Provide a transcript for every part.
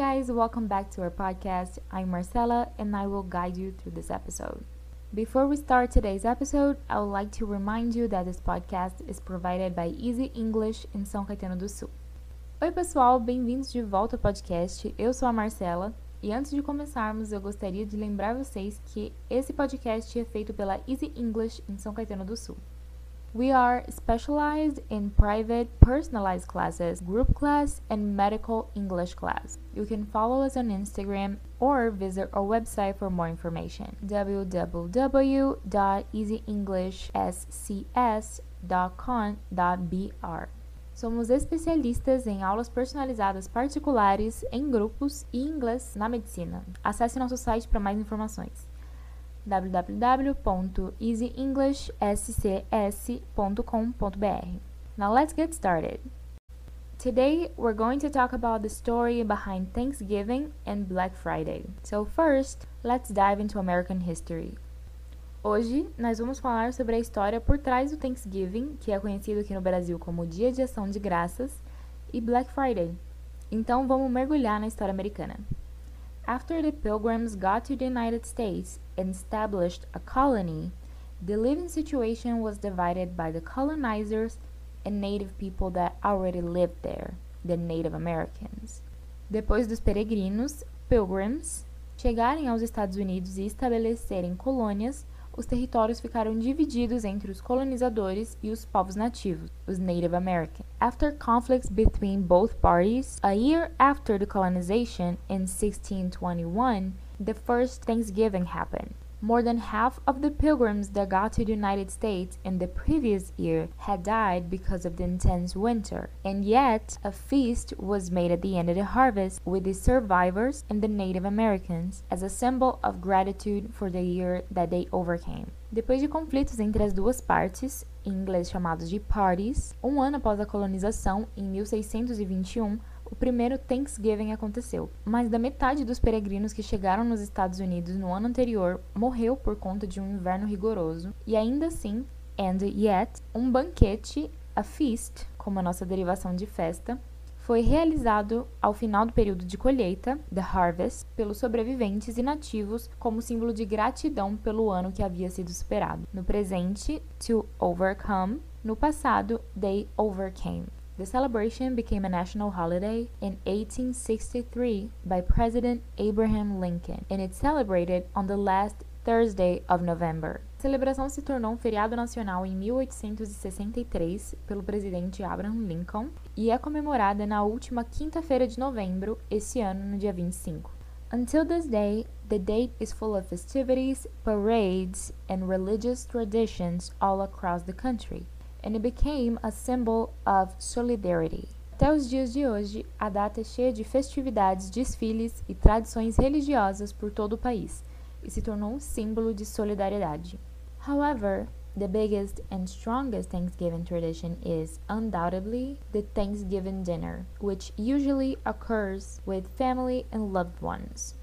guys, welcome back to our podcast. I'm Marcella and I will guide you through this episode. Before we start today's episode, I would like to remind you that this podcast is provided by Easy English em São Caetano do Sul. Oi, pessoal, bem-vindos de volta ao podcast. Eu sou a Marcela e antes de começarmos, eu gostaria de lembrar vocês que esse podcast é feito pela Easy English em São Caetano do Sul. We are specialized in private personalized classes, group class, and medical English class. You can follow us on Instagram or visit our website for more information www.easyenglishscs.com.br. Somos especialistas em aulas personalizadas particulares em grupos e inglês na medicina. Acesse nosso site para mais informações www.easyenglishscs.com.br. Now let's get started. Today we're going to talk about the story behind Thanksgiving and Black Friday. So first, let's dive into American history. Hoje nós vamos falar sobre a história por trás do Thanksgiving, que é conhecido aqui no Brasil como Dia de Ação de Graças, e Black Friday. Então vamos mergulhar na história americana. After the Pilgrims got to the United States and established a colony, the living situation was divided by the colonizers and native people that already lived there, the Native Americans. Depois dos peregrinos, Pilgrims, chegarem aos Estados Unidos e estabelecerem colônias, os territórios ficaram divididos entre os colonizadores e os povos nativos, os Native Americans. After conflicts between both parties, a year after the colonization in 1621, the first Thanksgiving happened. More than half of the pilgrims that got to the United States in the previous year had died because of the intense winter, and yet a feast was made at the end of the harvest with the survivors and the Native Americans as a symbol of gratitude for the year that they overcame. Depois de conflitos entre as duas partes, em inglês chamados de parties, um ano após a colonização, em 1621, o primeiro Thanksgiving aconteceu, mas da metade dos peregrinos que chegaram nos Estados Unidos no ano anterior morreu por conta de um inverno rigoroso, e ainda assim, and yet, um banquete, a feast, como a nossa derivação de festa, foi realizado ao final do período de colheita, the harvest, pelos sobreviventes e nativos como símbolo de gratidão pelo ano que havia sido superado. No presente, to overcome, no passado, they overcame. The celebration became a national holiday in 1863 by President Abraham Lincoln, and it's celebrated on the last Thursday of November. A celebração se tornou um feriado nacional em 1863 pelo presidente Abraham Lincoln e é comemorada na última quinta-feira de novembro, esse ano, no dia 25. Until this day, the date is full of festivities, parades, and religious traditions all across the country and it became a symbol of solidarity. Até os dias de hoje, a data é cheia de festividades, desfiles e tradições religiosas por todo o país e se tornou um símbolo de solidariedade. However, the biggest and strongest Thanksgiving tradition is undoubtedly the Thanksgiving dinner, which usually occurs with family and loved ones.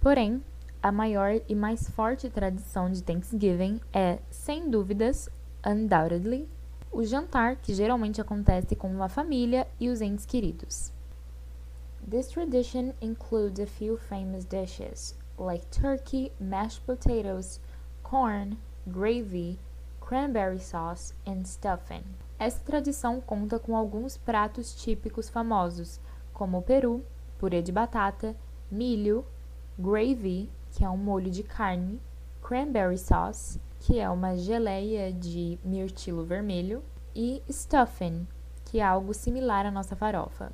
Porém, a maior e mais forte tradição de Thanksgiving é, sem dúvidas, undoubtedly, o jantar, que geralmente acontece com uma família e os entes queridos. This tradition includes a few famous dishes, like turkey, mashed potatoes, corn, gravy, cranberry sauce and stuffing. Essa tradição conta com alguns pratos típicos famosos, como peru, purê de batata, milho, gravy, que é um molho de carne, cranberry sauce, que é uma geleia de mirtilo vermelho, e stuffing, que é algo similar à nossa farofa.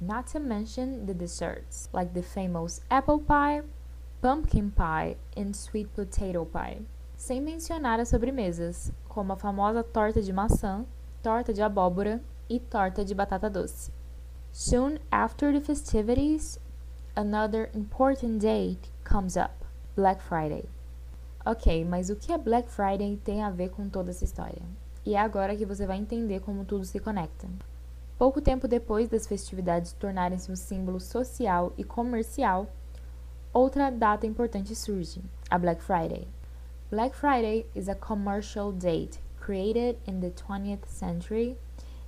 Not to mention the desserts, like the famous apple pie, pumpkin pie and sweet potato pie. Sem mencionar as sobremesas, como a famosa torta de maçã, torta de abóbora e torta de batata doce. Soon after the festivities, another important date comes up, Black Friday. Ok, mas o que a Black Friday tem a ver com toda essa história? E é agora que você vai entender como tudo se conecta. Pouco tempo depois das festividades tornarem-se um símbolo social e comercial, outra data importante surge, a Black Friday. Black Friday is a commercial date created in the 20th century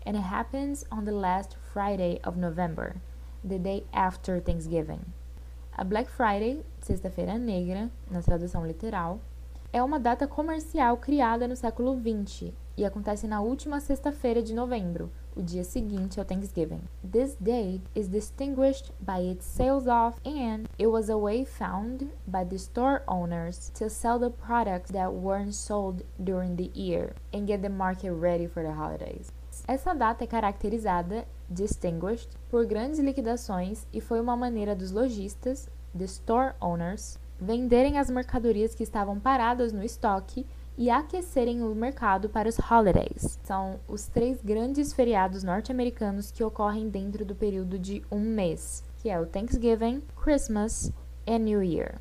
and it happens on the last Friday of November, the day after Thanksgiving. A Black Friday, Sexta-feira Negra, na tradução literal, é uma data comercial criada no século XX e acontece na última sexta-feira de novembro, o dia seguinte ao Thanksgiving. This date is distinguished by its sales off and it was a way found by the store owners to sell the products that weren't sold during the year and get the market ready for the holidays. Essa data é caracterizada, distinguished, por grandes liquidações e foi uma maneira dos lojistas, the store owners, venderem as mercadorias que estavam paradas no estoque e aquecerem o mercado para os holidays. São os três grandes feriados norte-americanos que ocorrem dentro do período de um mês, que é o Thanksgiving, Christmas and New Year.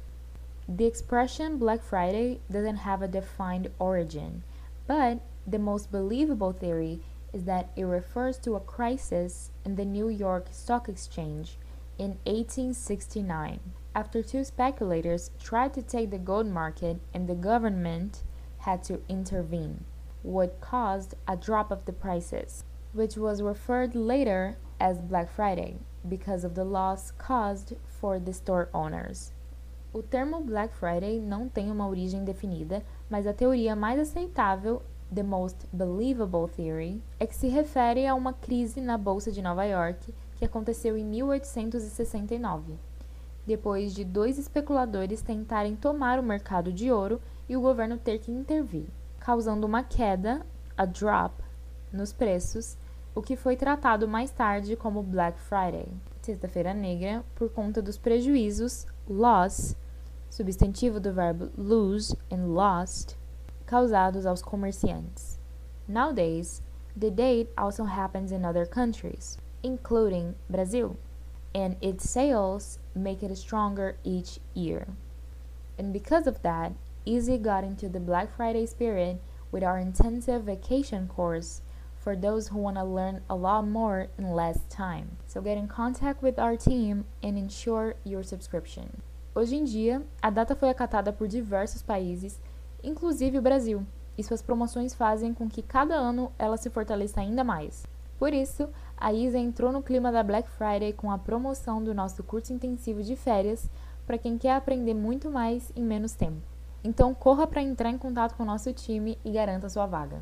The expression Black Friday doesn't have a defined origin, but the most believable theory is that it refers to a crisis in the New York Stock Exchange in 1869 after two speculators tried to take the gold market and the government had to intervene, what caused a drop of the prices, which was referred later as Black Friday because of the loss caused for the store owners. O termo Black Friday não tem uma origem definida, mas a teoria mais aceitável, the most believable theory, é que se refere a uma crise na bolsa de Nova York que aconteceu em 1869, depois de dois especuladores tentarem tomar o mercado de ouro e o governo ter que intervir, causando uma queda, a drop, nos preços, o que foi tratado mais tarde como Black Friday, Sexta-feira Negra, por conta dos prejuízos, loss, substantivo do verbo lose and lost, causados aos comerciantes. Nowadays, the date also happens in other countries, including Brazil, and its sales make it stronger each year. And because of that, Easy got into the Black Friday spirit with our intensive vacation course for those who want to learn a lot more in less time. So get in contact with our team and ensure your subscription. Hoje em dia, a data foi acatada por diversos países, inclusive o Brasil, e suas promoções fazem com que cada ano ela se fortaleça ainda mais. Por isso, a Isa entrou no clima da Black Friday com a promoção do nosso curso intensivo de férias para quem quer aprender muito mais em menos tempo. Então corra para entrar em contato com o nosso time e garanta sua vaga.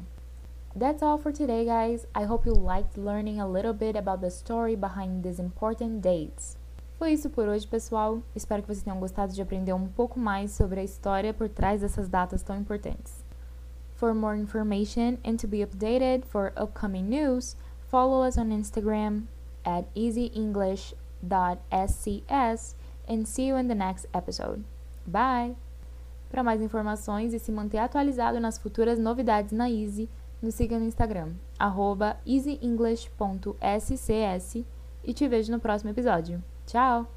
That's all for today, guys. I hope you liked learning a little bit about the story behind these important dates. Foi isso por hoje, pessoal. Espero que vocês tenham gostado de aprender um pouco mais sobre a história por trás dessas datas tão importantes. For more information and to be updated for upcoming news, follow us on Instagram at easyenglish.scs and see you in the next episode. Bye! Para mais informações e se manter atualizado nas futuras novidades na Easy, nos siga no Instagram, easyenglish.scs e te vejo no próximo episódio. Ciao!